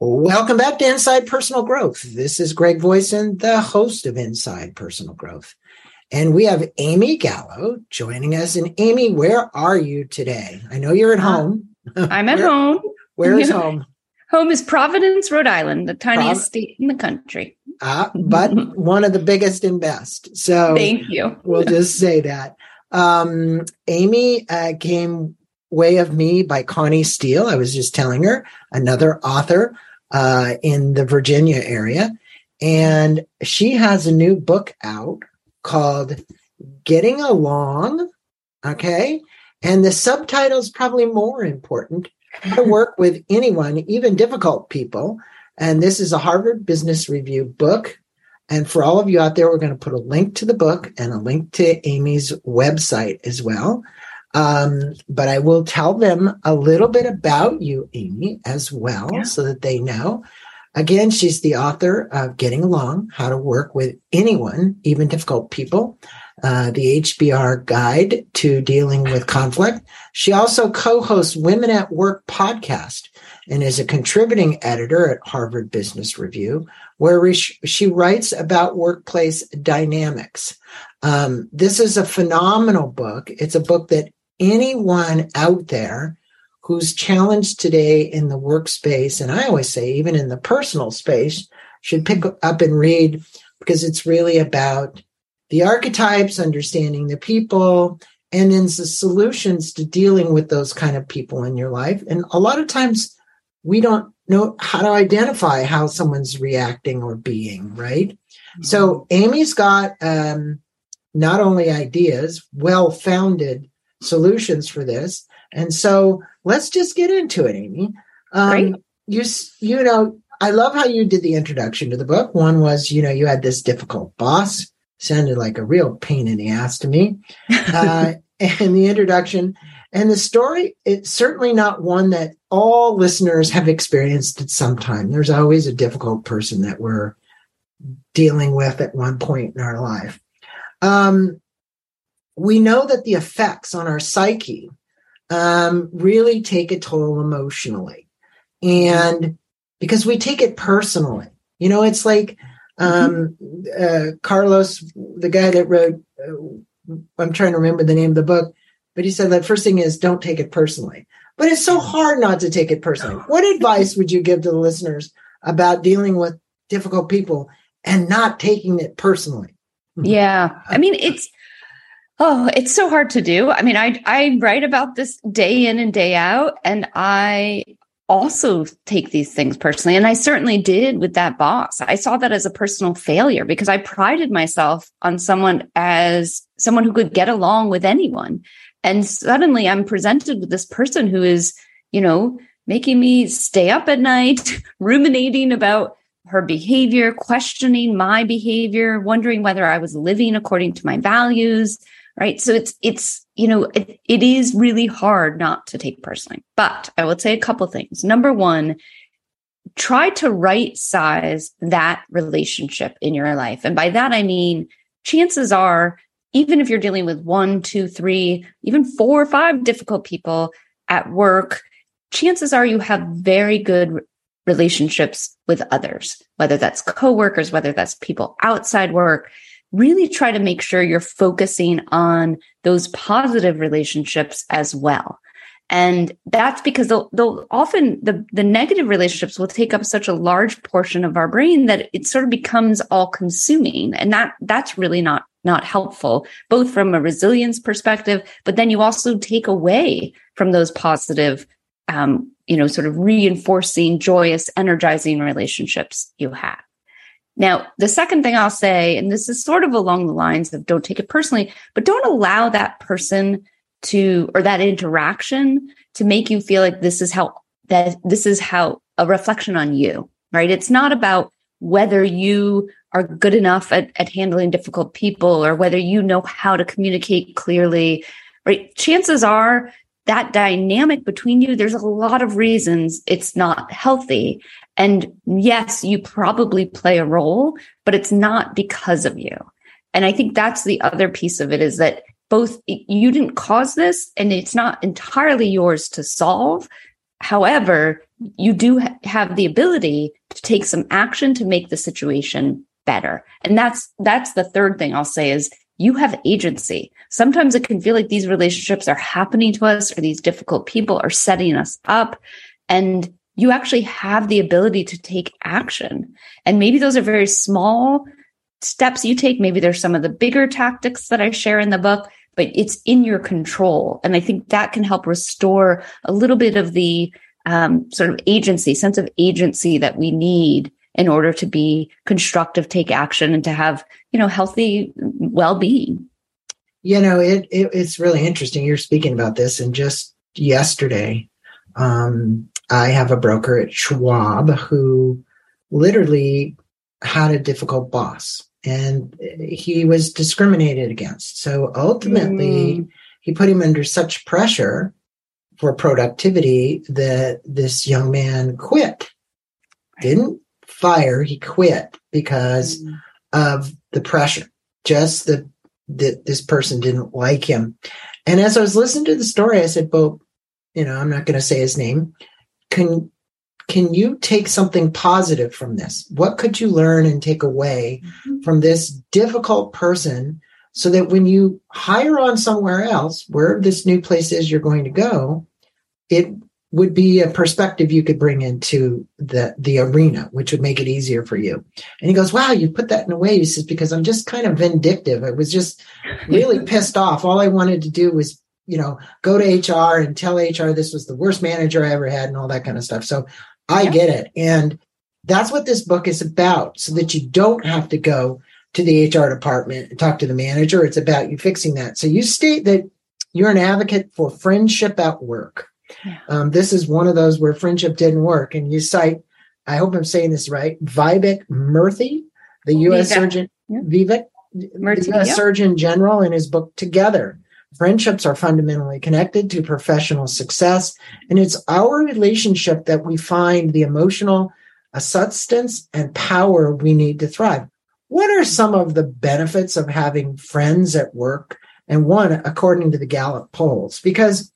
Welcome back to Inside Personal Growth. This is Greg Voisin, the host of Inside Personal Growth. And we have Amy Gallo joining us. And Amy, where are you today? I know you're at uh, home. I'm at where, home. Where is home? home is Providence, Rhode Island, the tiniest Prov- state in the country. Uh, but one of the biggest and best. So thank you. we'll just say that. Um, Amy uh, came Way of Me by Connie Steele. I was just telling her, another author uh, in the Virginia area. And she has a new book out called Getting Along. Okay. And the subtitle is probably more important to work with anyone, even difficult people. And this is a Harvard Business Review book. And for all of you out there, we're going to put a link to the book and a link to Amy's website as well. Um, but I will tell them a little bit about you, Amy, as well, yeah. so that they know. Again, she's the author of Getting Along, How to Work with Anyone, Even Difficult People, uh, the HBR Guide to Dealing with Conflict. She also co-hosts Women at Work podcast and is a contributing editor at Harvard Business Review, where she writes about workplace dynamics. Um, this is a phenomenal book. It's a book that anyone out there who's challenged today in the workspace, and I always say even in the personal space, should pick up and read because it's really about the archetypes, understanding the people, and then the solutions to dealing with those kind of people in your life. And a lot of times we don't know how to identify how someone's reacting or being, right? Mm-hmm. So Amy's got um, not only ideas, well founded solutions for this. And so let's just get into it, Amy. Um, you, you know, I love how you did the introduction to the book. One was, you know, you had this difficult boss, sounded like a real pain in the ass to me. Uh, and the introduction and the story, it's certainly not one that all listeners have experienced at some time. There's always a difficult person that we're dealing with at one point in our life. Um, we know that the effects on our psyche um, really take a toll emotionally. And because we take it personally, you know, it's like um, uh, Carlos, the guy that wrote, uh, I'm trying to remember the name of the book, but he said that first thing is don't take it personally. But it's so hard not to take it personally. What advice would you give to the listeners about dealing with difficult people and not taking it personally? Yeah. I mean, it's, Oh, it's so hard to do. I mean, I I write about this day in and day out and I also take these things personally and I certainly did with that boss. I saw that as a personal failure because I prided myself on someone as someone who could get along with anyone. And suddenly I'm presented with this person who is, you know, making me stay up at night, ruminating about her behavior, questioning my behavior, wondering whether I was living according to my values right? So it's it's you know it, it is really hard not to take personally. But i would say a couple things. Number one try to right size that relationship in your life. And by that i mean chances are even if you're dealing with one two three even four or five difficult people at work chances are you have very good relationships with others whether that's coworkers whether that's people outside work really try to make sure you're focusing on those positive relationships as well. And that's because they'll, they'll often the, the negative relationships will take up such a large portion of our brain that it sort of becomes all consuming. And that that's really not not helpful, both from a resilience perspective, but then you also take away from those positive, um, you know, sort of reinforcing, joyous, energizing relationships you have. Now, the second thing I'll say, and this is sort of along the lines of don't take it personally, but don't allow that person to, or that interaction to make you feel like this is how, that this is how a reflection on you, right? It's not about whether you are good enough at, at handling difficult people or whether you know how to communicate clearly, right? Chances are that dynamic between you, there's a lot of reasons it's not healthy. And yes, you probably play a role, but it's not because of you. And I think that's the other piece of it is that both you didn't cause this and it's not entirely yours to solve, However, you do ha- have the ability to take some action to make the situation better. And that's that's the third thing I'll say is you have agency. Sometimes it can feel like these relationships are happening to us or these difficult people are setting us up and you actually have the ability to take action. And maybe those are very small steps you take. Maybe there's some of the bigger tactics that I share in the book, but it's in your control. And I think that can help restore a little bit of the um, sort of agency, sense of agency that we need in order to be constructive, take action, and to have you know healthy well-being. You know, it, it it's really interesting. You're speaking about this, and just yesterday, um, I have a broker at Schwab who literally had a difficult boss and he was discriminated against. So ultimately, mm. he put him under such pressure for productivity that this young man quit. Didn't fire, he quit because mm. of the pressure. Just that that this person didn't like him. And as I was listening to the story, I said, "Well, you know, I'm not going to say his name. Can can you take something positive from this? What could you learn and take away mm-hmm. from this difficult person so that when you hire on somewhere else, where this new place is you're going to go, it would be a perspective you could bring into the the arena, which would make it easier for you. And he goes, "Wow, you put that in a way." He says, "Because I'm just kind of vindictive. I was just really pissed off. All I wanted to do was, you know, go to HR and tell HR this was the worst manager I ever had, and all that kind of stuff." So I yeah. get it. And that's what this book is about, so that you don't have to go to the HR department and talk to the manager. It's about you fixing that. So you state that you're an advocate for friendship at work. Yeah. Um, this is one of those where friendship didn't work. And you cite, I hope I'm saying this right, Vivek Murthy, the U.S. Vivek. Surgeon, yeah. Vivek, Murthy, the US. Surgeon General, in his book Together Friendships are fundamentally connected to professional success. And it's our relationship that we find the emotional uh, substance and power we need to thrive. What are some of the benefits of having friends at work? And one, according to the Gallup polls, because,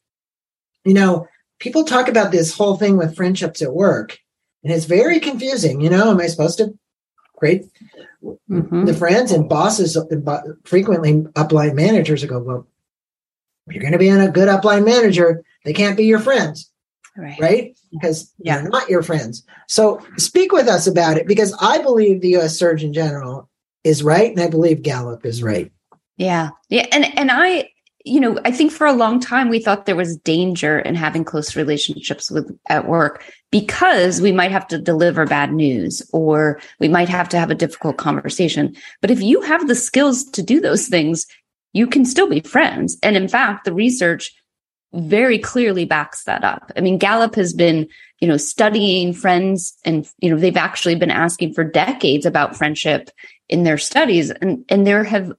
you know, people talk about this whole thing with friendships at work, and it's very confusing. You know, am I supposed to create mm-hmm. the friends and bosses frequently upline managers go, well, you're going to be in a good upline manager, they can't be your friends. Right. right? Because yeah. they're not your friends. So speak with us about it because I believe the US Surgeon General is right and I believe Gallup is right. Yeah. Yeah. And and I you know, I think for a long time we thought there was danger in having close relationships with at work because we might have to deliver bad news or we might have to have a difficult conversation. But if you have the skills to do those things, you can still be friends. And in fact, the research very clearly backs that up. I mean, Gallup has been, you know, studying friends and, you know, they've actually been asking for decades about friendship in their studies. And, and there have,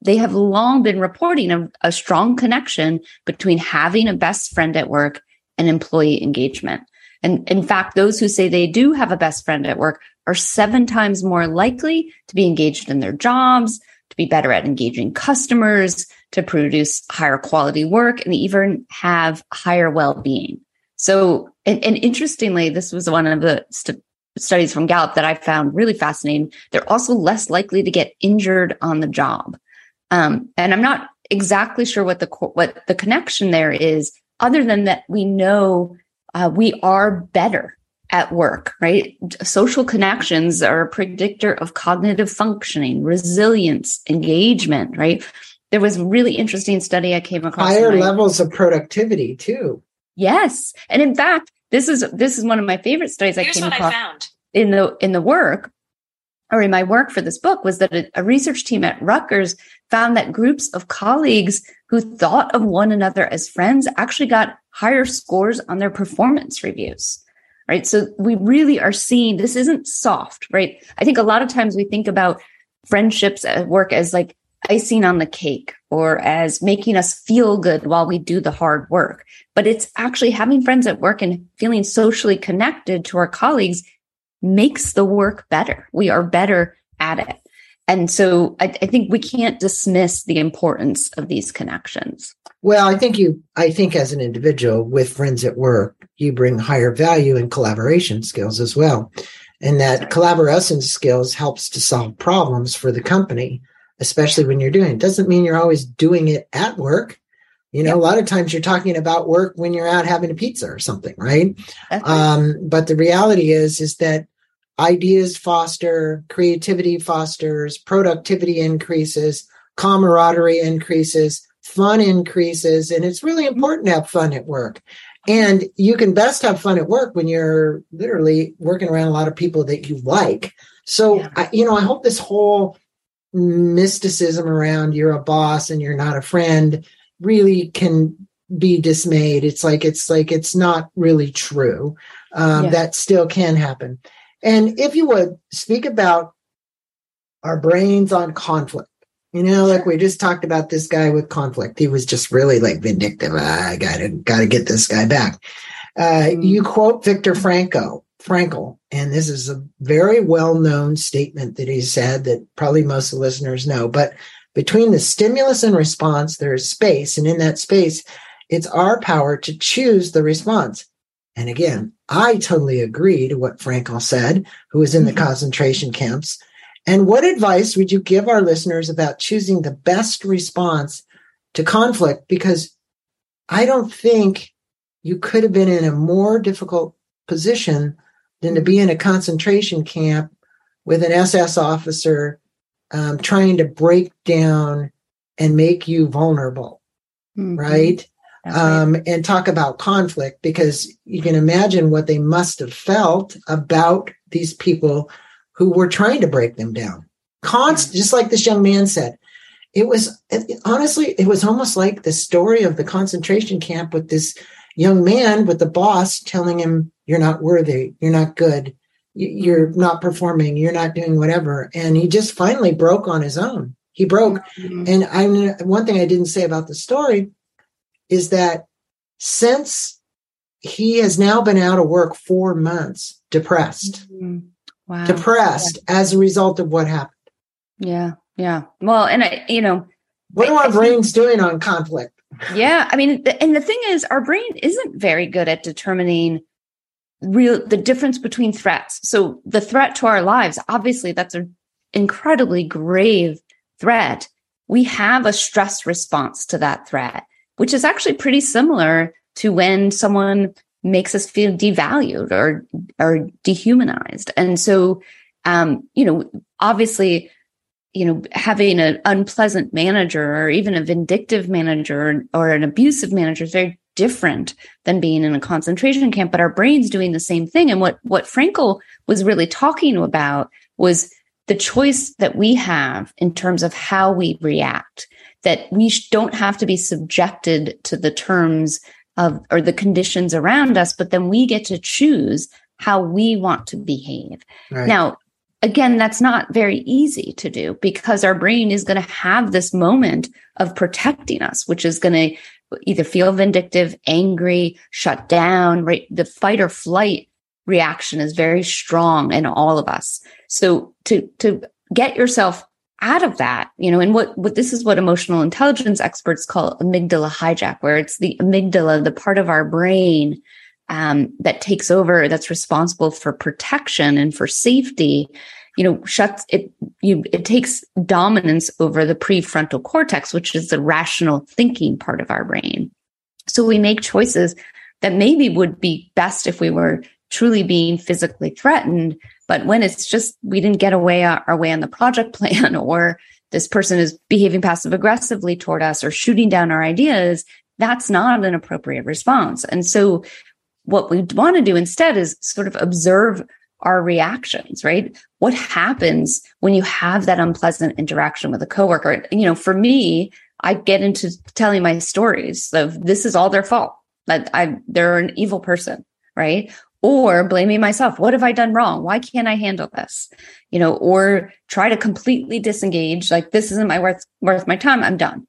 they have long been reporting a, a strong connection between having a best friend at work and employee engagement. And in fact, those who say they do have a best friend at work are seven times more likely to be engaged in their jobs, to be better at engaging customers, to produce higher quality work, and even have higher well being. So, and, and, interestingly, this was one of the st- studies from Gallup that I found really fascinating. They're also less likely to get injured on the job. Um, and I'm not exactly sure what the what the connection there is, other than that we know uh, we are better at work, right? Social connections are a predictor of cognitive functioning, resilience, engagement, right? There was a really interesting study I came across. Higher levels of productivity too. Yes. And in fact, this is this is one of my favorite studies Here's I came across I in the in the work or in my work for this book was that a, a research team at Rutgers found that groups of colleagues who thought of one another as friends actually got higher scores on their performance reviews right? So we really are seeing this isn't soft, right? I think a lot of times we think about friendships at work as like icing on the cake or as making us feel good while we do the hard work. But it's actually having friends at work and feeling socially connected to our colleagues makes the work better. We are better at it. And so I, I, think we can't dismiss the importance of these connections. Well, I think you, I think as an individual with friends at work, you bring higher value and collaboration skills as well. And that collaboration skills helps to solve problems for the company, especially when you're doing it. Doesn't mean you're always doing it at work. You know, yep. a lot of times you're talking about work when you're out having a pizza or something, right? right. Um, but the reality is, is that ideas foster, creativity fosters, productivity increases, camaraderie increases, fun increases, and it's really important to have fun at work. And you can best have fun at work when you're literally working around a lot of people that you like. So, yeah. I, you know, I hope this whole mysticism around you're a boss and you're not a friend really can be dismayed. It's like it's like it's not really true. Um, yeah. That still can happen. And if you would speak about our brains on conflict, you know, like we just talked about this guy with conflict. He was just really like vindictive. Ah, I gotta gotta get this guy back. Uh, mm. You quote Viktor Frankl, Frankl, and this is a very well-known statement that he said that probably most of the listeners know. But between the stimulus and response, there is space, and in that space, it's our power to choose the response. And again, I totally agree to what Frankl said, who was in the mm-hmm. concentration camps. And what advice would you give our listeners about choosing the best response to conflict? Because I don't think you could have been in a more difficult position than to be in a concentration camp with an SS officer um, trying to break down and make you vulnerable, mm-hmm. right? Um, and talk about conflict because you can imagine what they must have felt about these people who were trying to break them down. Const, just like this young man said, it was it, honestly, it was almost like the story of the concentration camp with this young man with the boss telling him, "You're not worthy. You're not good. You're not performing. You're not doing whatever." And he just finally broke on his own. He broke. Mm-hmm. And I one thing I didn't say about the story is that since he has now been out of work four months, depressed, mm-hmm. wow. depressed yeah. as a result of what happened. Yeah. Yeah. Well, and I, you know, what are our brains doing on conflict? Yeah. I mean, and the thing is, our brain isn't very good at determining real the difference between threats. So the threat to our lives, obviously, that's an incredibly grave threat. We have a stress response to that threat which is actually pretty similar to when someone makes us feel devalued or or dehumanized. And so, um, you know, obviously, you know, having an unpleasant manager or even a vindictive manager or, or an abusive manager is very different than being in a concentration camp. But our brain's doing the same thing. And what what Frankl was really talking about was the choice that we have in terms of how we react that we don't have to be subjected to the terms of or the conditions around us, but then we get to choose how we want to behave. Right. Now, again, that's not very easy to do because our brain is going to have this moment of protecting us, which is going to either feel vindictive, angry, shut down, right? The fight or flight reaction is very strong in all of us. So to, to get yourself out of that, you know, and what, what this is what emotional intelligence experts call amygdala hijack, where it's the amygdala, the part of our brain um, that takes over, that's responsible for protection and for safety, you know, shuts it, you, it takes dominance over the prefrontal cortex, which is the rational thinking part of our brain. So we make choices that maybe would be best if we were truly being physically threatened, but when it's just we didn't get away uh, our way on the project plan, or this person is behaving passive aggressively toward us or shooting down our ideas, that's not an appropriate response. And so what we want to do instead is sort of observe our reactions, right? What happens when you have that unpleasant interaction with a coworker? You know, for me, I get into telling my stories of this is all their fault. That I they're an evil person, right? Or blaming myself. What have I done wrong? Why can't I handle this? You know, or try to completely disengage, like this isn't my worth worth my time. I'm done.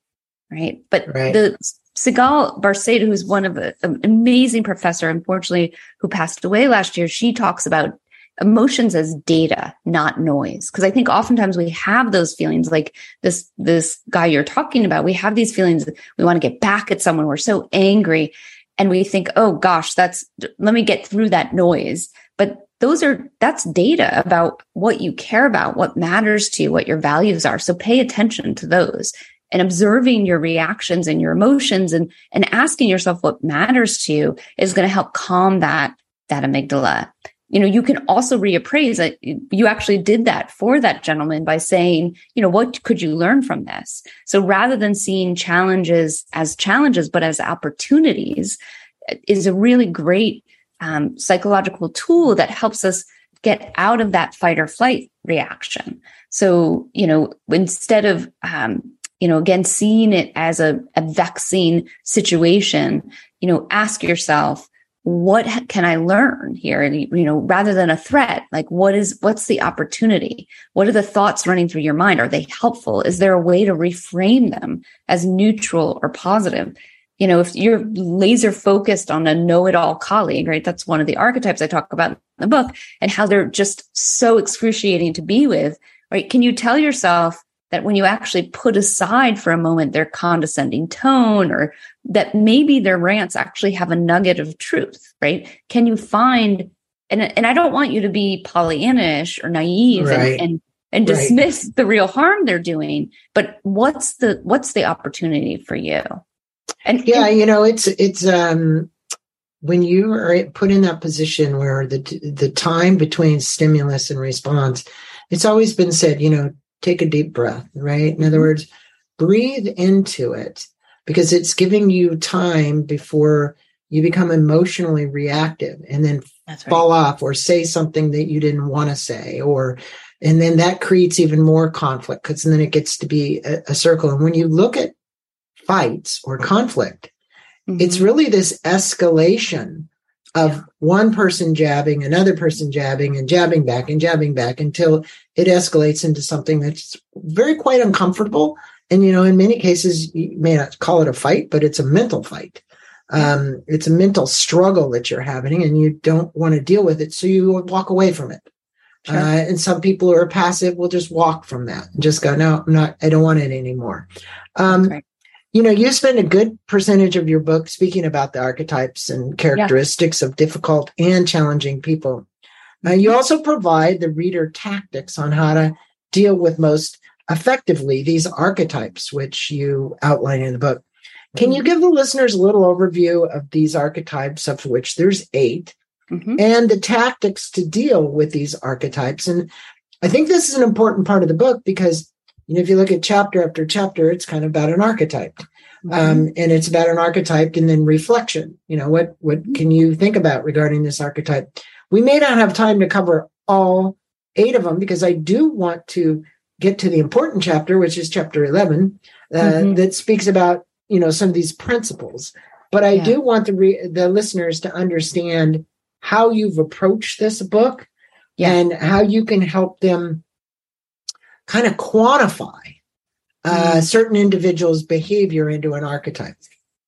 Right. But right. the Sigal Barsade, who's one of an um, amazing professor, unfortunately, who passed away last year, she talks about emotions as data, not noise. Cause I think oftentimes we have those feelings like this, this guy you're talking about. We have these feelings. We want to get back at someone. We're so angry and we think, oh gosh, that's, let me get through that noise. But those are, that's data about what you care about, what matters to you, what your values are. So pay attention to those and observing your reactions and your emotions and, and asking yourself what matters to you is going to help calm that, that amygdala you know, you can also reappraise that you actually did that for that gentleman by saying, you know, what could you learn from this? So rather than seeing challenges as challenges, but as opportunities is a really great um, psychological tool that helps us get out of that fight or flight reaction. So, you know, instead of, um, you know, again, seeing it as a, a vexing situation, you know, ask yourself, what can I learn here? And, you know, rather than a threat, like what is, what's the opportunity? What are the thoughts running through your mind? Are they helpful? Is there a way to reframe them as neutral or positive? You know, if you're laser focused on a know it all colleague, right? That's one of the archetypes I talk about in the book and how they're just so excruciating to be with, right? Can you tell yourself, that when you actually put aside for a moment their condescending tone or that maybe their rants actually have a nugget of truth, right? Can you find and and I don't want you to be Pollyannish or naive right. and, and and dismiss right. the real harm they're doing, but what's the what's the opportunity for you? And yeah, and, you know, it's it's um when you are put in that position where the the time between stimulus and response, it's always been said, you know, take a deep breath, right? In other mm-hmm. words, breathe into it because it's giving you time before you become emotionally reactive and then right. fall off or say something that you didn't want to say or and then that creates even more conflict because then it gets to be a, a, circle and when you look at fights or conflict mm-hmm. it's really this escalation of yeah. one person jabbing, another person jabbing, and jabbing back and jabbing back until it escalates into something that's very quite uncomfortable. And, you know, in many cases, you may not call it a fight, but it's a mental fight. Um, it's a mental struggle that you're having and you don't want to deal with it. So you walk away from it. Sure. Uh, and some people who are passive will just walk from that and just go, no, I'm not, I don't want it anymore. Um, you know, you spend a good percentage of your book speaking about the archetypes and characteristics yeah. of difficult and challenging people. Uh, you also provide the reader tactics on how to deal with most effectively these archetypes, which you outline in the book. Can you mm-hmm. give the listeners a little overview of these archetypes, of which there's 8 mm-hmm. and the tactics to deal with these archetypes? And I think this is an important part of the book because you know, if you look at chapter after chapter, it's kind of about an archetype. Mm-hmm. Um, and it's about an archetype and then reflection. You know, what what mm-hmm. can you think about regarding this archetype? We may not have time to cover all eight of them because I do want to get to the important chapter, which is chapter 11, uh, mm-hmm. that speaks about, you know, some of these principles. But I yeah. do want the, re- the listeners to understand how you've approached this book yeah. and how you can help them kind of quantify uh, mm. certain individuals' behavior into an archetype.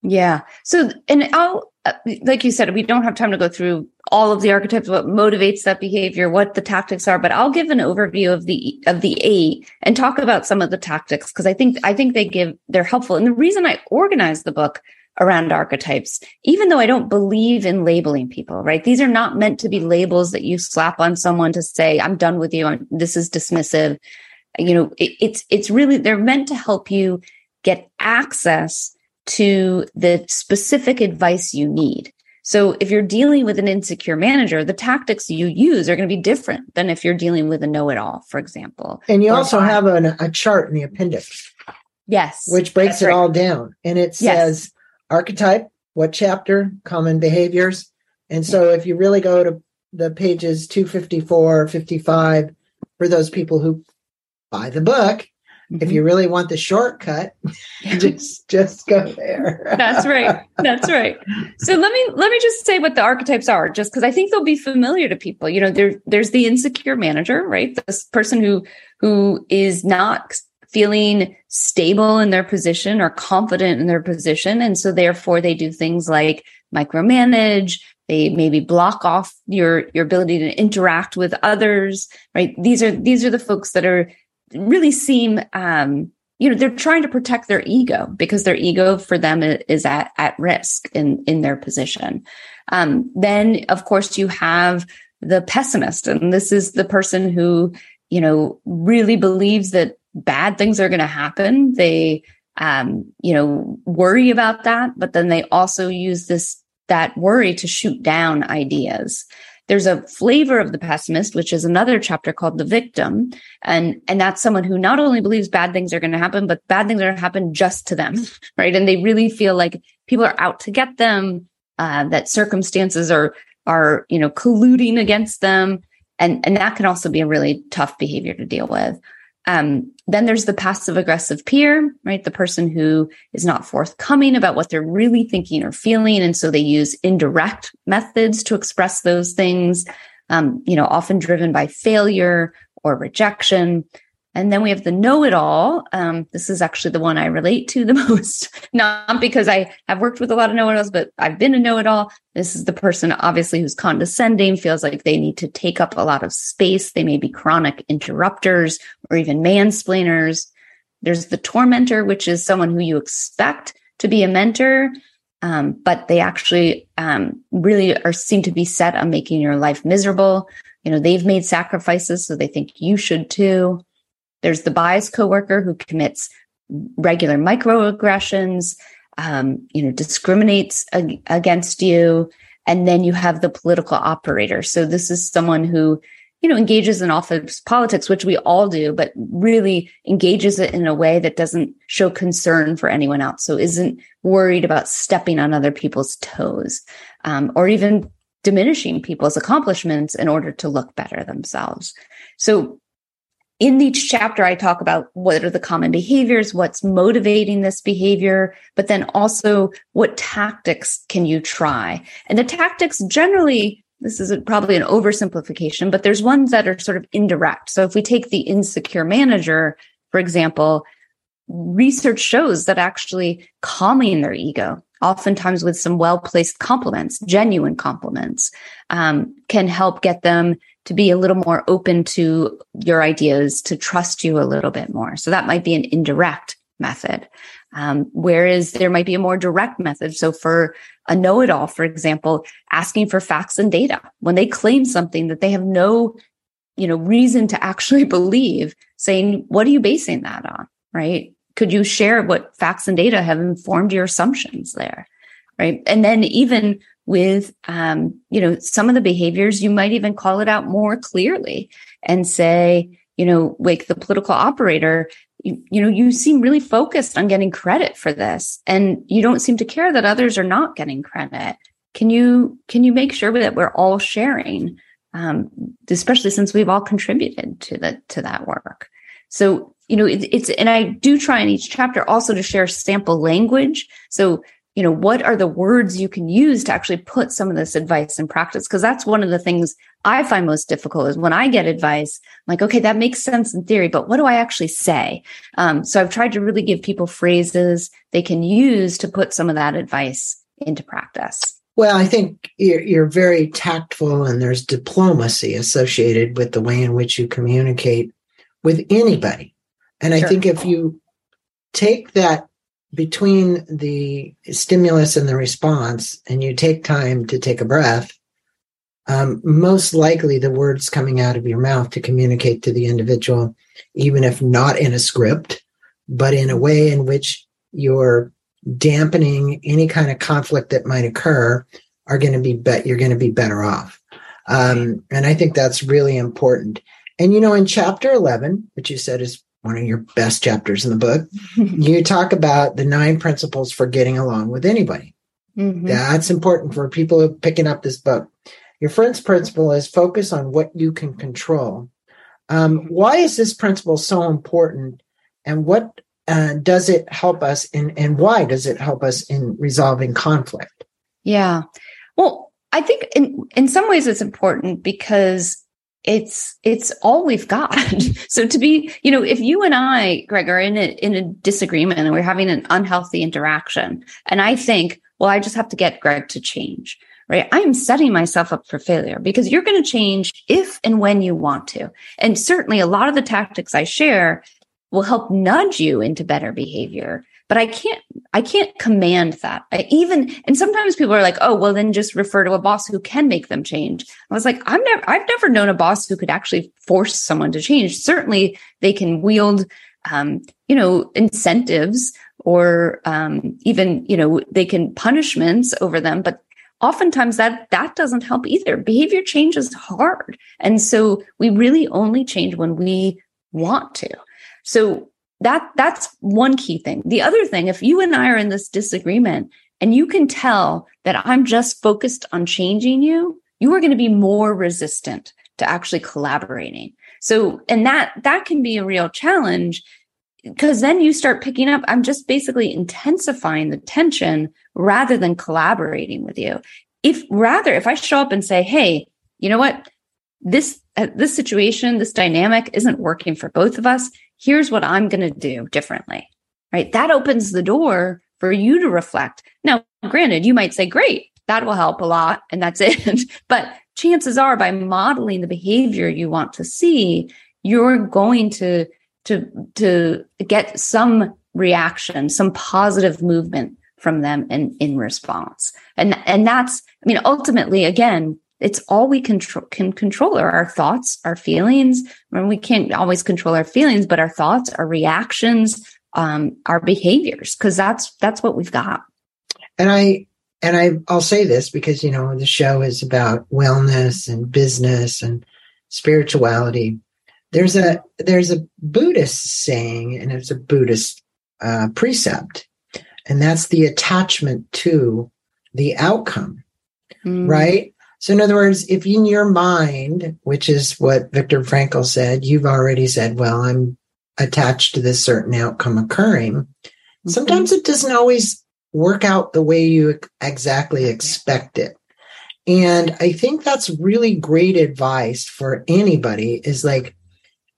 Yeah. So, and I'll, uh, like you said, we don't have time to go through all of the archetypes, what motivates that behavior, what the tactics are, but I'll give an overview of the, of the eight and talk about some of the tactics because I think, I think they give, they're helpful. And the reason I organized the book around archetypes, even though I don't believe in labeling people, right? These are not meant to be labels that you slap on someone to say, I'm done with you. I'm, this is dismissive you know it, it's it's really they're meant to help you get access to the specific advice you need. So if you're dealing with an insecure manager the tactics you use are going to be different than if you're dealing with a know-it-all for example. And you also have an, a chart in the appendix. Yes. Which breaks it right. all down. And it says yes. archetype what chapter common behaviors. And so if you really go to the pages 254 55 for those people who buy the book. Mm-hmm. If you really want the shortcut, just just go there. That's right. That's right. So let me let me just say what the archetypes are, just because I think they'll be familiar to people. You know, there there's the insecure manager, right? This person who who is not feeling stable in their position or confident in their position, and so therefore they do things like micromanage, They maybe block off your your ability to interact with others, right? These are these are the folks that are really seem um, you know they're trying to protect their ego because their ego for them is at at risk in in their position. Um, then of course you have the pessimist, and this is the person who you know really believes that bad things are going to happen. They um, you know worry about that, but then they also use this that worry to shoot down ideas there's a flavor of the pessimist which is another chapter called the victim. And and that's someone who not only believes bad things are going to happen but bad things are going to happen just to them right? And they really feel like people are out to get them uh, that circumstances are are you know colluding against them. And and that can also be a really tough behavior to deal with um, then there's the passive aggressive peer, right? The person who is not forthcoming about what they're really thinking or feeling. And so they use indirect methods to express those things, um, you know, often driven by failure or rejection. And then we have the know it all. Um, this is actually the one I relate to the most, not because I have worked with a lot of know it alls, but I've been a know it all. This is the person, obviously, who's condescending, feels like they need to take up a lot of space. They may be chronic interrupters or even mansplainers. There's the tormentor, which is someone who you expect to be a mentor, um, but they actually um, really are seem to be set on making your life miserable. You know, they've made sacrifices, so they think you should too. There's the biased coworker who commits regular microaggressions, um, you know, discriminates ag- against you. And then you have the political operator. So this is someone who, you know, engages in office politics, which we all do, but really engages it in a way that doesn't show concern for anyone else. So isn't worried about stepping on other people's toes, um, or even diminishing people's accomplishments in order to look better themselves. So in each chapter, I talk about what are the common behaviors, what's motivating this behavior, but then also what tactics can you try? And the tactics generally, this is probably an oversimplification, but there's ones that are sort of indirect. So if we take the insecure manager, for example, research shows that actually calming their ego, oftentimes with some well placed compliments, genuine compliments, um, can help get them to be a little more open to your ideas, to trust you a little bit more. So that might be an indirect method. Um, whereas there might be a more direct method. So for a know-it-all, for example, asking for facts and data when they claim something that they have no, you know, reason to actually believe, saying, what are you basing that on? Right. Could you share what facts and data have informed your assumptions there? Right. And then even with um, you know some of the behaviors you might even call it out more clearly and say you know like the political operator you, you know you seem really focused on getting credit for this and you don't seem to care that others are not getting credit can you can you make sure that we're all sharing um, especially since we've all contributed to the to that work so you know it, it's and i do try in each chapter also to share sample language so you know, what are the words you can use to actually put some of this advice in practice? Because that's one of the things I find most difficult is when I get advice, I'm like, okay, that makes sense in theory, but what do I actually say? Um, so I've tried to really give people phrases they can use to put some of that advice into practice. Well, I think you're, you're very tactful and there's diplomacy associated with the way in which you communicate with anybody. And I think if you take that between the stimulus and the response, and you take time to take a breath, um, most likely the words coming out of your mouth to communicate to the individual, even if not in a script, but in a way in which you're dampening any kind of conflict that might occur, are going to be bet you're going to be better off. Um, and I think that's really important. And you know, in chapter 11, which you said is one of your best chapters in the book, you talk about the nine principles for getting along with anybody. Mm-hmm. That's important for people picking up this book. Your first principle is focus on what you can control. Um, why is this principle so important, and what uh, does it help us in, and why does it help us in resolving conflict? Yeah, well, I think in in some ways it's important because it's it's all we've got. so to be, you know, if you and I, Greg, are in a in a disagreement and we're having an unhealthy interaction, and I think, well, I just have to get Greg to change, right? I am setting myself up for failure because you're going to change if and when you want to. And certainly a lot of the tactics I share will help nudge you into better behavior but I can't, I can't command that. I even, and sometimes people are like, oh, well, then just refer to a boss who can make them change. I was like, I've never, I've never known a boss who could actually force someone to change. Certainly they can wield, um, you know, incentives or, um, even, you know, they can punishments over them, but oftentimes that that doesn't help either behavior change is hard and so we really only change when we want to so that that's one key thing. The other thing, if you and I are in this disagreement and you can tell that I'm just focused on changing you, you are going to be more resistant to actually collaborating. So, and that that can be a real challenge because then you start picking up I'm just basically intensifying the tension rather than collaborating with you. If rather if I show up and say, "Hey, you know what? This uh, this situation, this dynamic isn't working for both of us here's what I'm going to do differently, right? That opens the door for you to reflect. Now, granted, you might say, great, that will help a lot. And that's it. but chances are by modeling the behavior you want to see, you're going to, to, to get some reaction, some positive movement from them in, in response. And, and that's, I mean, ultimately, again, it's all we control can control are our thoughts, our feelings. I mean, we can't always control our feelings, but our thoughts, our reactions, um, our behaviors, because that's that's what we've got. And I and I I'll say this because you know the show is about wellness and business and spirituality. There's a there's a Buddhist saying, and it's a Buddhist uh, precept, and that's the attachment to the outcome, mm. right? So, in other words, if in your mind, which is what Viktor Frankl said, you've already said, well, I'm attached to this certain outcome occurring, mm-hmm. sometimes it doesn't always work out the way you exactly expect it. And I think that's really great advice for anybody is like,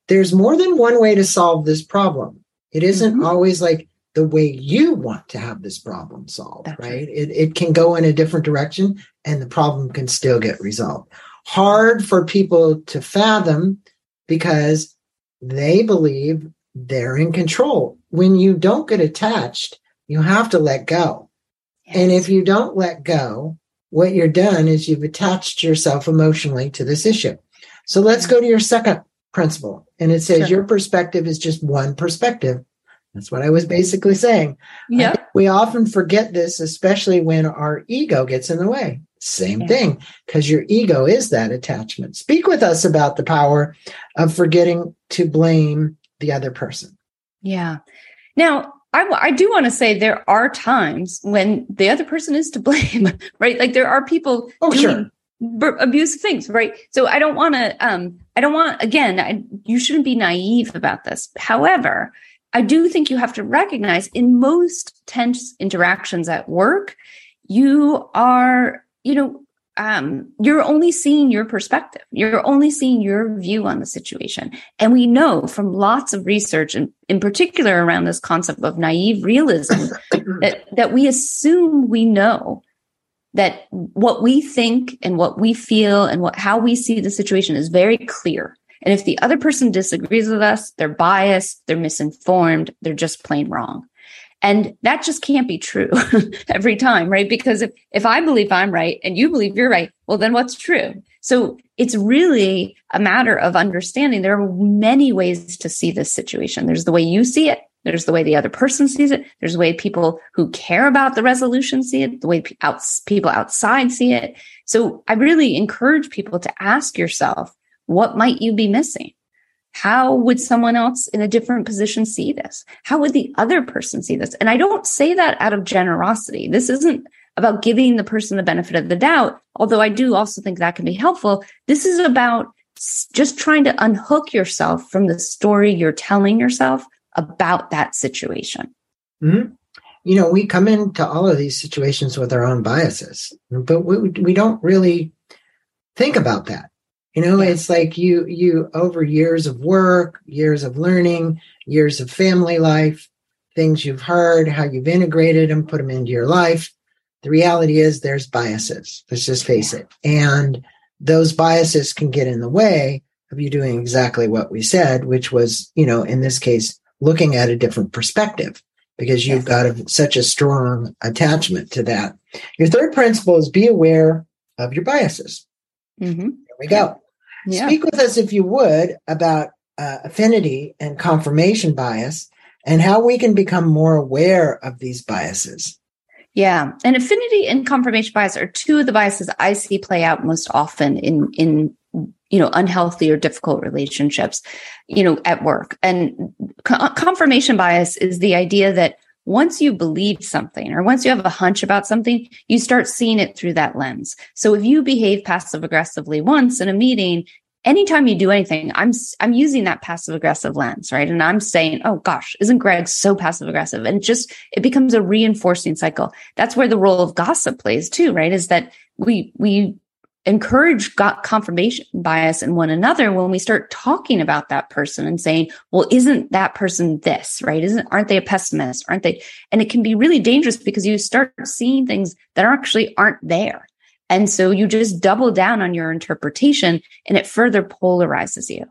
there's more than one way to solve this problem. It isn't mm-hmm. always like, the way you want to have this problem solved, right? right? It, it can go in a different direction and the problem can still get resolved. Hard for people to fathom because they believe they're in control. When you don't get attached, you have to let go. Yes. And if you don't let go, what you're done is you've attached yourself emotionally to this issue. So let's go to your second principle. And it says sure. your perspective is just one perspective that's what I was basically saying. Yeah. We often forget this, especially when our ego gets in the way. Same yeah. thing, because your ego is that attachment. Speak with us about the power of forgetting to blame the other person. Yeah. Now, I, I do want to say there are times when the other person is to blame, right? Like there are people oh, doing sure. abusive things, right? So I don't want to, um, I don't want, again, I, you shouldn't be naive about this. However, I do think you have to recognize in most tense interactions at work, you are, you know, um, you're only seeing your perspective. You're only seeing your view on the situation. And we know from lots of research, and in particular around this concept of naive realism, that, that we assume we know that what we think and what we feel and what how we see the situation is very clear and if the other person disagrees with us, they're biased, they're misinformed, they're just plain wrong. And that just can't be true every time, right? Because if, if I believe I'm right and you believe you're right, well, then what's true? So it's really a matter of understanding there are many ways to see this situation. There's the way you see it. There's the way the other person sees it. There's the way people who care about the resolution see it, the way people outside see it. So I really encourage people to ask yourself, what might you be missing? How would someone else in a different position see this? How would the other person see this? And I don't say that out of generosity. This isn't about giving the person the benefit of the doubt, although I do also think that can be helpful. This is about just trying to unhook yourself from the story you're telling yourself about that situation. Mm-hmm. You know, we come into all of these situations with our own biases, but we, we don't really think about that. You know, it's like you you over years of work, years of learning, years of family life, things you've heard, how you've integrated them, put them into your life. the reality is there's biases. Let's just face it. And those biases can get in the way of you doing exactly what we said, which was, you know, in this case, looking at a different perspective because you've got a, such a strong attachment to that. Your third principle is be aware of your biases. Mm-hmm. There we go. Yeah. Speak with us, if you would, about uh, affinity and confirmation bias and how we can become more aware of these biases. Yeah, and affinity and confirmation bias are two of the biases I see play out most often in in you know unhealthy or difficult relationships, you know, at work. And co- confirmation bias is the idea that once you believe something or once you have a hunch about something, you start seeing it through that lens. So if you behave passive aggressively once in a meeting anytime you do anything, I'm I'm using that passive aggressive lens, right? And I'm saying, "Oh gosh, isn't Greg so passive aggressive?" And just it becomes a reinforcing cycle. That's where the role of gossip plays too, right? Is that we we encourage got confirmation bias in one another when we start talking about that person and saying, "Well, isn't that person this, right? Isn't aren't they a pessimist? Aren't they?" And it can be really dangerous because you start seeing things that actually aren't there. And so you just double down on your interpretation and it further polarizes you.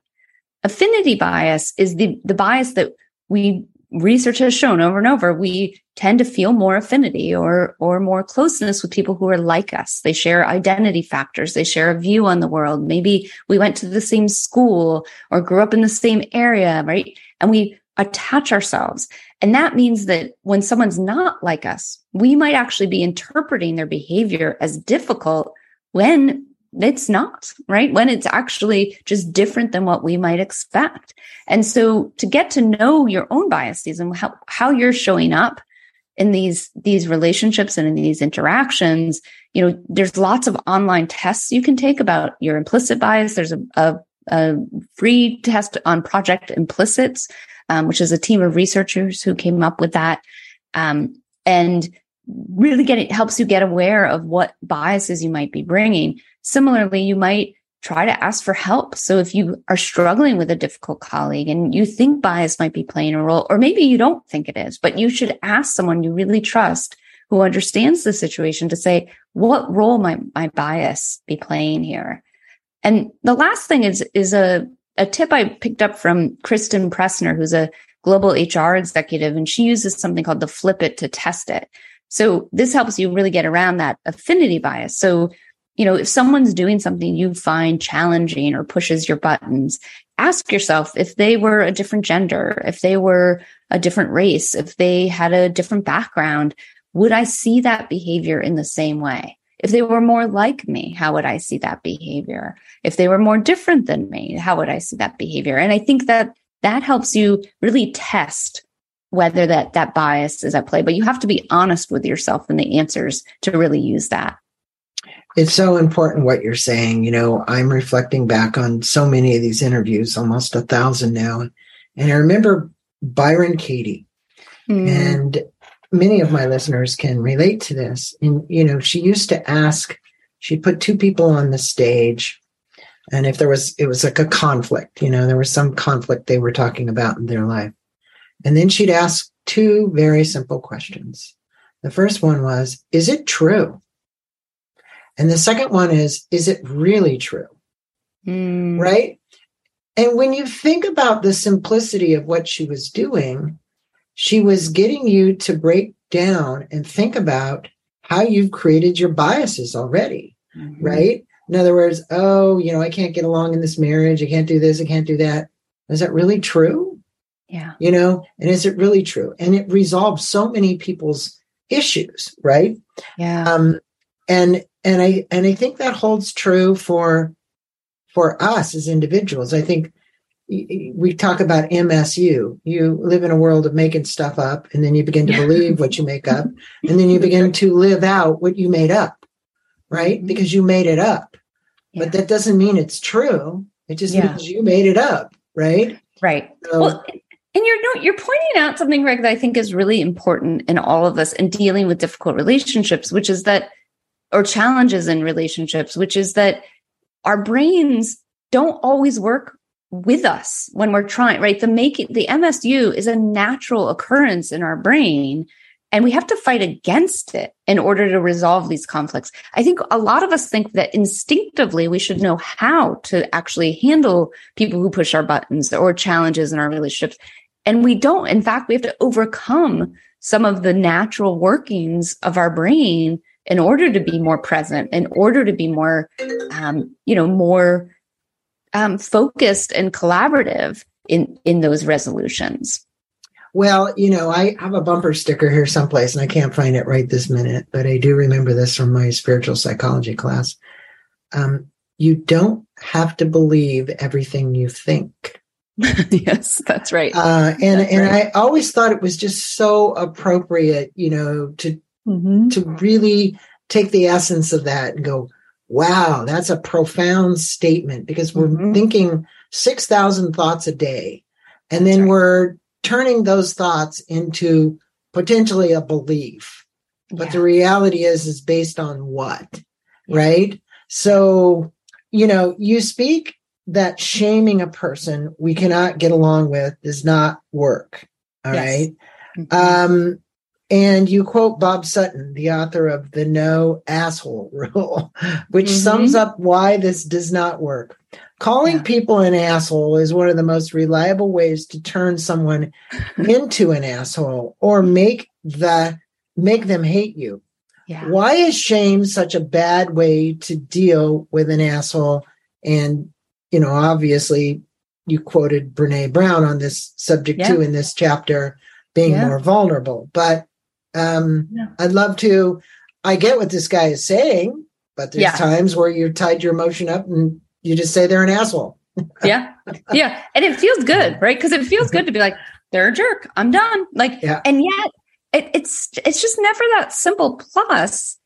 Affinity bias is the, the bias that we research has shown over and over. We tend to feel more affinity or, or more closeness with people who are like us. They share identity factors. They share a view on the world. Maybe we went to the same school or grew up in the same area, right? And we attach ourselves. And that means that when someone's not like us, we might actually be interpreting their behavior as difficult when it's not, right? When it's actually just different than what we might expect. And so to get to know your own biases and how, how you're showing up in these, these relationships and in these interactions, you know, there's lots of online tests you can take about your implicit bias. There's a, a, a free test on project implicits um, which is a team of researchers who came up with that. Um, and really get it helps you get aware of what biases you might be bringing. Similarly, you might try to ask for help. So if you are struggling with a difficult colleague and you think bias might be playing a role, or maybe you don't think it is, but you should ask someone you really trust who understands the situation to say, what role might my bias be playing here? And the last thing is, is a a tip I picked up from Kristen Pressner, who's a global HR executive, and she uses something called the flip it to test it. So this helps you really get around that affinity bias. So, you know, if someone's doing something you find challenging or pushes your buttons, ask yourself if they were a different gender, if they were a different race, if they had a different background, would I see that behavior in the same way? If they were more like me, how would I see that behavior? If they were more different than me, how would I see that behavior? And I think that that helps you really test whether that that bias is at play, but you have to be honest with yourself and the answers to really use that. It's so important what you're saying. You know, I'm reflecting back on so many of these interviews, almost a thousand now. And I remember Byron Katie. Mm. And many of my listeners can relate to this. And, you know, she used to ask, she'd put two people on the stage. And if there was, it was like a conflict, you know, there was some conflict they were talking about in their life. And then she'd ask two very simple questions. The first one was, is it true? And the second one is, is it really true? Mm. Right? And when you think about the simplicity of what she was doing, she was getting you to break down and think about how you've created your biases already, mm-hmm. right? In other words, oh, you know, I can't get along in this marriage. I can't do this. I can't do that. Is that really true? Yeah. You know, and is it really true? And it resolves so many people's issues, right? Yeah. Um, and and I and I think that holds true for for us as individuals. I think we talk about MSU. You live in a world of making stuff up, and then you begin to believe what you make up, and then you begin to live out what you made up, right? Mm-hmm. Because you made it up. Yeah. But that doesn't mean it's true. It just yeah. means you made it up, right? Right. So, well, and you're you're pointing out something, Greg, that I think is really important in all of us and dealing with difficult relationships, which is that, or challenges in relationships, which is that our brains don't always work with us when we're trying, right? The making, the MSU is a natural occurrence in our brain and we have to fight against it in order to resolve these conflicts. I think a lot of us think that instinctively we should know how to actually handle people who push our buttons or challenges in our relationships. And we don't. In fact, we have to overcome some of the natural workings of our brain in order to be more present, in order to be more, um, you know, more um, focused and collaborative in in those resolutions. Well, you know, I have a bumper sticker here someplace and I can't find it right this minute, but I do remember this from my spiritual psychology class. Um, you don't have to believe everything you think. yes, that's right. Uh, and that's and right. I always thought it was just so appropriate, you know, to mm-hmm. to really take the essence of that and go, wow, that's a profound statement because we're mm-hmm. thinking six thousand thoughts a day, and then right. we're turning those thoughts into potentially a belief. But yeah. the reality is, is based on what, yeah. right? So, you know, you speak that shaming a person we cannot get along with does not work. All yes. right. mm-hmm. Um, and you quote Bob Sutton, the author of the no asshole rule, which mm-hmm. sums up why this does not work. Calling yeah. people an asshole is one of the most reliable ways to turn someone into an asshole or make the make them hate you. Yeah. Why is shame such a bad way to deal with an asshole? And you know, obviously, you quoted Brene Brown on this subject yeah. too in this chapter, being more vulnerable. But um, I'd love to. I get what this guy is saying, but there's times where you're tied your emotion up and you just say they're an asshole. yeah. Yeah. And it feels good, right? Because it feels good to be like, they're a jerk. I'm done. Like, yeah. and yet it, it's it's just never that simple. Plus,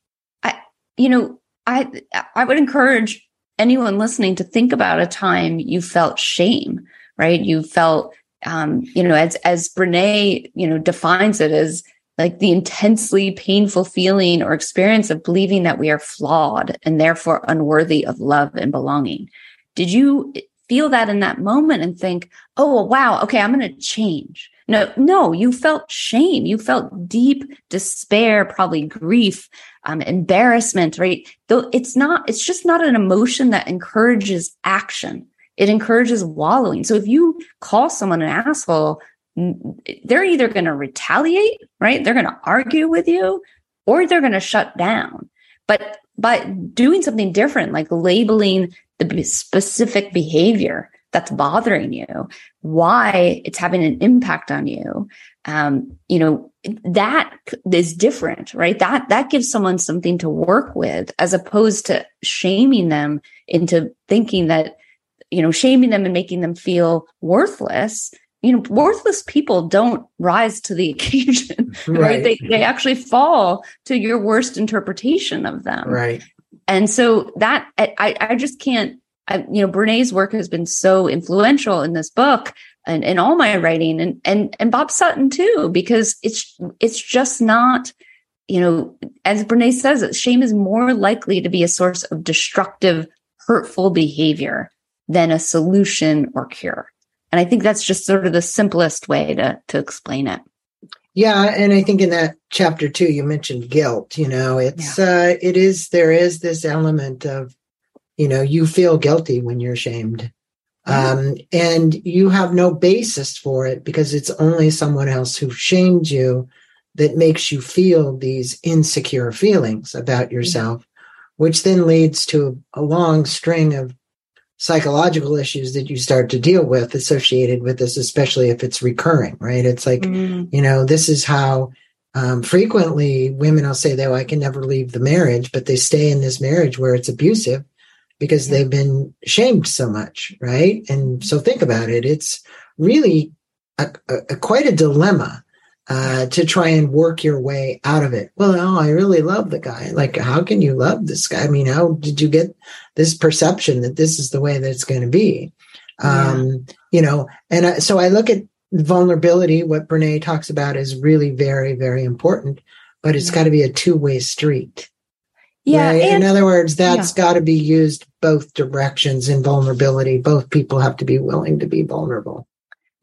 I you know, I I would encourage anyone listening to think about a time you felt shame, right? You felt um, you know, as as Brene, you know, defines it as like the intensely painful feeling or experience of believing that we are flawed and therefore unworthy of love and belonging. Did you feel that in that moment and think, oh, wow, okay, I'm going to change? No, no, you felt shame. You felt deep despair, probably grief, um, embarrassment, right? Though it's not, it's just not an emotion that encourages action. It encourages wallowing. So if you call someone an asshole, they're either going to retaliate, right? They're going to argue with you or they're going to shut down. But by doing something different, like labeling the specific behavior that's bothering you, why it's having an impact on you, um, you know, that is different, right? That that gives someone something to work with, as opposed to shaming them into thinking that, you know, shaming them and making them feel worthless you know, worthless people don't rise to the occasion, right? right? They, they actually fall to your worst interpretation of them. Right. And so that I, I just can't, I, you know, Brene's work has been so influential in this book and in all my writing and, and, and Bob Sutton too, because it's, it's just not, you know, as Brene says, shame is more likely to be a source of destructive, hurtful behavior than a solution or cure. And I think that's just sort of the simplest way to to explain it. Yeah, and I think in that chapter too, you mentioned guilt. You know, it's yeah. uh, it is there is this element of, you know, you feel guilty when you're shamed, um, and you have no basis for it because it's only someone else who shamed you that makes you feel these insecure feelings about yourself, which then leads to a long string of psychological issues that you start to deal with associated with this, especially if it's recurring, right? It's like, mm. you know, this is how um, frequently women will say, though, I can never leave the marriage, but they stay in this marriage where it's abusive because yeah. they've been shamed so much, right? And so think about it. It's really a, a, a quite a dilemma uh, to try and work your way out of it. Well, no, I really love the guy. Like, how can you love this guy? I mean, how did you get this perception that this is the way that it's going to be? Yeah. Um, you know, and I, so I look at vulnerability. What Brene talks about is really very, very important, but it's yeah. got to be a two way street. Yeah. Right? And, in other words, that's yeah. got to be used both directions in vulnerability. Both people have to be willing to be vulnerable.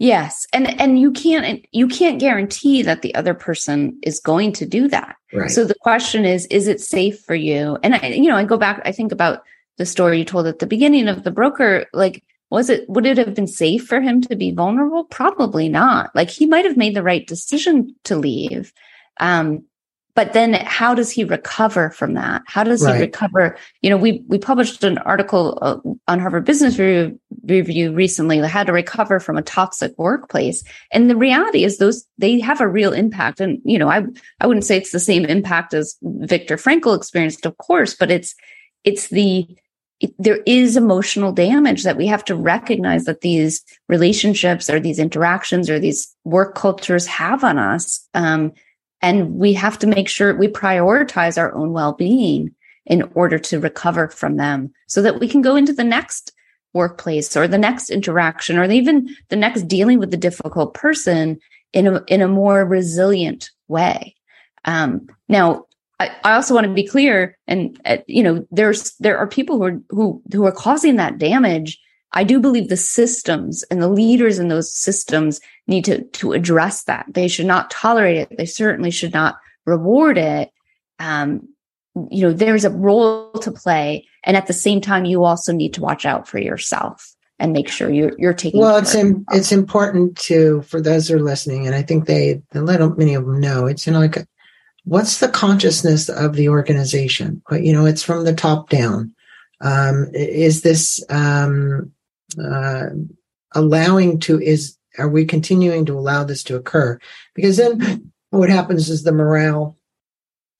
Yes. And and you can't you can't guarantee that the other person is going to do that. Right. So the question is is it safe for you? And I you know, I go back I think about the story you told at the beginning of the broker like was it would it have been safe for him to be vulnerable? Probably not. Like he might have made the right decision to leave. Um but then how does he recover from that? How does right. he recover? You know we we published an article uh, on Harvard Business Review, review recently that had to recover from a toxic workplace. And the reality is those they have a real impact. And you know i i wouldn't say it's the same impact as Viktor Frankl experienced of course but it's it's the it, there is emotional damage that we have to recognize that these relationships or these interactions or these work cultures have on us. Um, and we have to make sure we prioritize our own well being in order to recover from them so that we can go into the next workplace or the next interaction or even the next dealing with the difficult person in a, in a more resilient way. Um, now, I, also want to be clear, and uh, you know, there's there are people who are who who are causing that damage I do believe the systems and the leaders in those systems need to, to address that. They should not tolerate it. They certainly should not reward it. Um, you know, there's a role to play. And at the same time, you also need to watch out for yourself and make sure you're, you're taking well it's Im- it's important to for those who are listening and i think they the little many of them know it's you know like what's the consciousness of the organization but you know it's from the top down um, is this um, uh, allowing to is are we continuing to allow this to occur because then what happens is the morale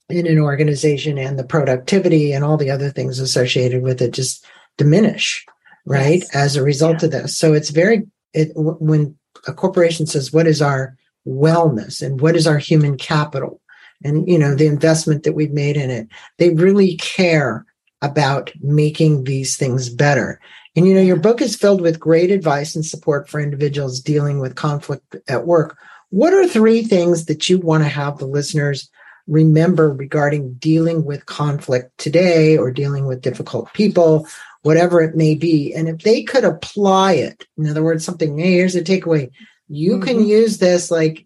in an organization and the productivity and all the other things associated with it just diminish right yes. as a result yeah. of this so it's very it when a corporation says what is our wellness and what is our human capital and you know the investment that we've made in it they really care about making these things better and you know, your book is filled with great advice and support for individuals dealing with conflict at work. What are three things that you want to have the listeners remember regarding dealing with conflict today or dealing with difficult people, whatever it may be? And if they could apply it, in other words, something, hey, here's a takeaway. You mm-hmm. can use this, like,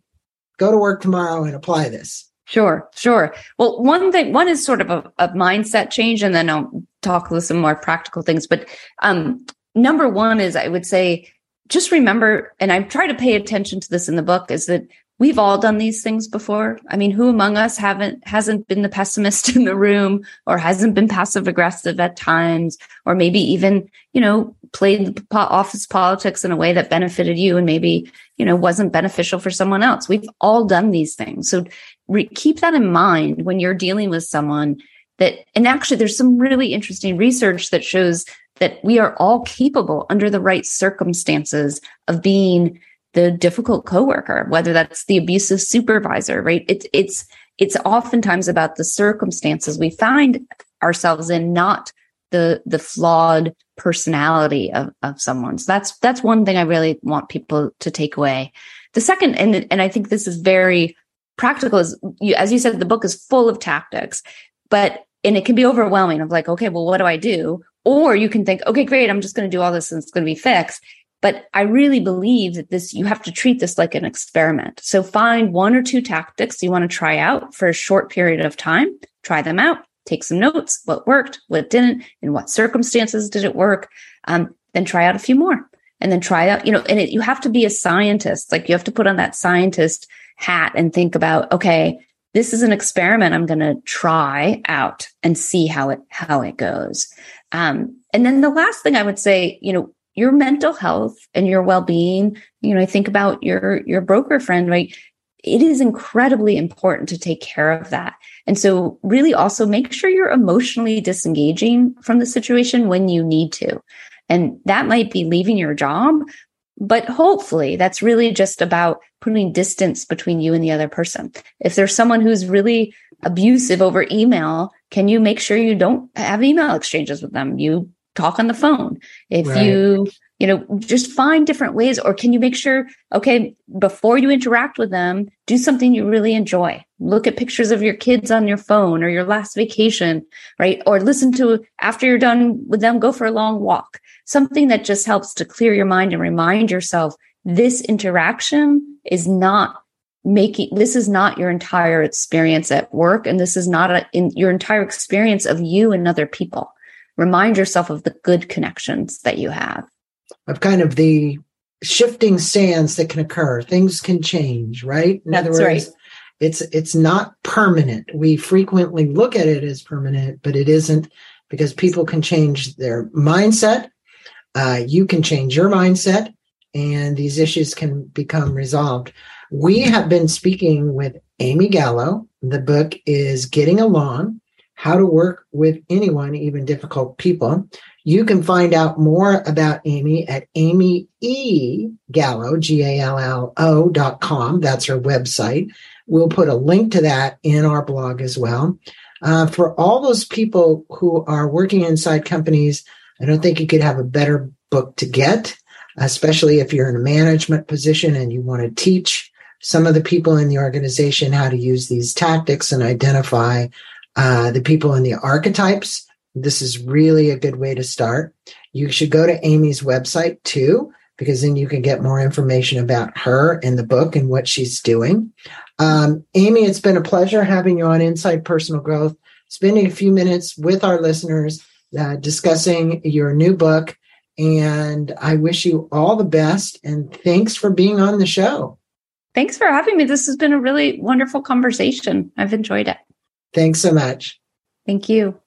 go to work tomorrow and apply this. Sure, sure. Well, one thing, one is sort of a, a mindset change, and then I'll talk with some more practical things. But um, number one is I would say just remember, and I try to pay attention to this in the book, is that we've all done these things before. I mean, who among us haven't hasn't been the pessimist in the room or hasn't been passive aggressive at times, or maybe even, you know, played the office politics in a way that benefited you and maybe, you know, wasn't beneficial for someone else. We've all done these things. So re- keep that in mind when you're dealing with someone that, and actually there's some really interesting research that shows that we are all capable under the right circumstances of being the difficult coworker, whether that's the abusive supervisor, right? It's, it's, it's oftentimes about the circumstances we find ourselves in, not the, the flawed personality of, of someone. So that's, that's one thing I really want people to take away. The second, and, and I think this is very practical is you, as you said, the book is full of tactics, but, and it can be overwhelming of like, okay, well, what do I do? Or you can think, okay, great, I'm just going to do all this and it's going to be fixed. But I really believe that this, you have to treat this like an experiment. So find one or two tactics you want to try out for a short period of time, try them out, take some notes, what worked, what didn't, in what circumstances did it work. Um, then try out a few more and then try out, you know, and it, you have to be a scientist. Like you have to put on that scientist hat and think about, okay, this is an experiment I'm going to try out and see how it, how it goes. Um, and then the last thing I would say, you know, your mental health and your well-being, you know, I think about your, your broker friend, right? It is incredibly important to take care of that. And so really also make sure you're emotionally disengaging from the situation when you need to. And that might be leaving your job, but hopefully that's really just about putting distance between you and the other person. If there's someone who's really abusive over email, can you make sure you don't have email exchanges with them? You talk on the phone. If right. you, you know, just find different ways, or can you make sure, okay, before you interact with them, do something you really enjoy. Look at pictures of your kids on your phone or your last vacation, right? Or listen to, after you're done with them, go for a long walk. Something that just helps to clear your mind and remind yourself this interaction is not making this is not your entire experience at work and this is not a, in your entire experience of you and other people remind yourself of the good connections that you have of kind of the shifting sands that can occur things can change right in That's other words right. it's it's not permanent we frequently look at it as permanent but it isn't because people can change their mindset uh, you can change your mindset and these issues can become resolved we have been speaking with Amy Gallo. The book is Getting Along How to Work with Anyone, Even Difficult People. You can find out more about Amy at Amy E. Gallo, dot com. That's her website. We'll put a link to that in our blog as well. Uh, for all those people who are working inside companies, I don't think you could have a better book to get, especially if you're in a management position and you want to teach some of the people in the organization how to use these tactics and identify uh, the people in the archetypes. This is really a good way to start. You should go to Amy's website too, because then you can get more information about her and the book and what she's doing. Um, Amy, it's been a pleasure having you on Inside Personal Growth, spending a few minutes with our listeners, uh, discussing your new book. And I wish you all the best. And thanks for being on the show. Thanks for having me. This has been a really wonderful conversation. I've enjoyed it. Thanks so much. Thank you.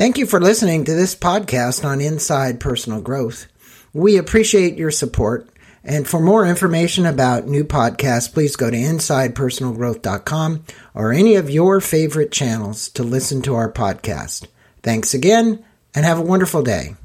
Thank you for listening to this podcast on Inside Personal Growth. We appreciate your support. And for more information about new podcasts, please go to insidepersonalgrowth.com or any of your favorite channels to listen to our podcast. Thanks again and have a wonderful day.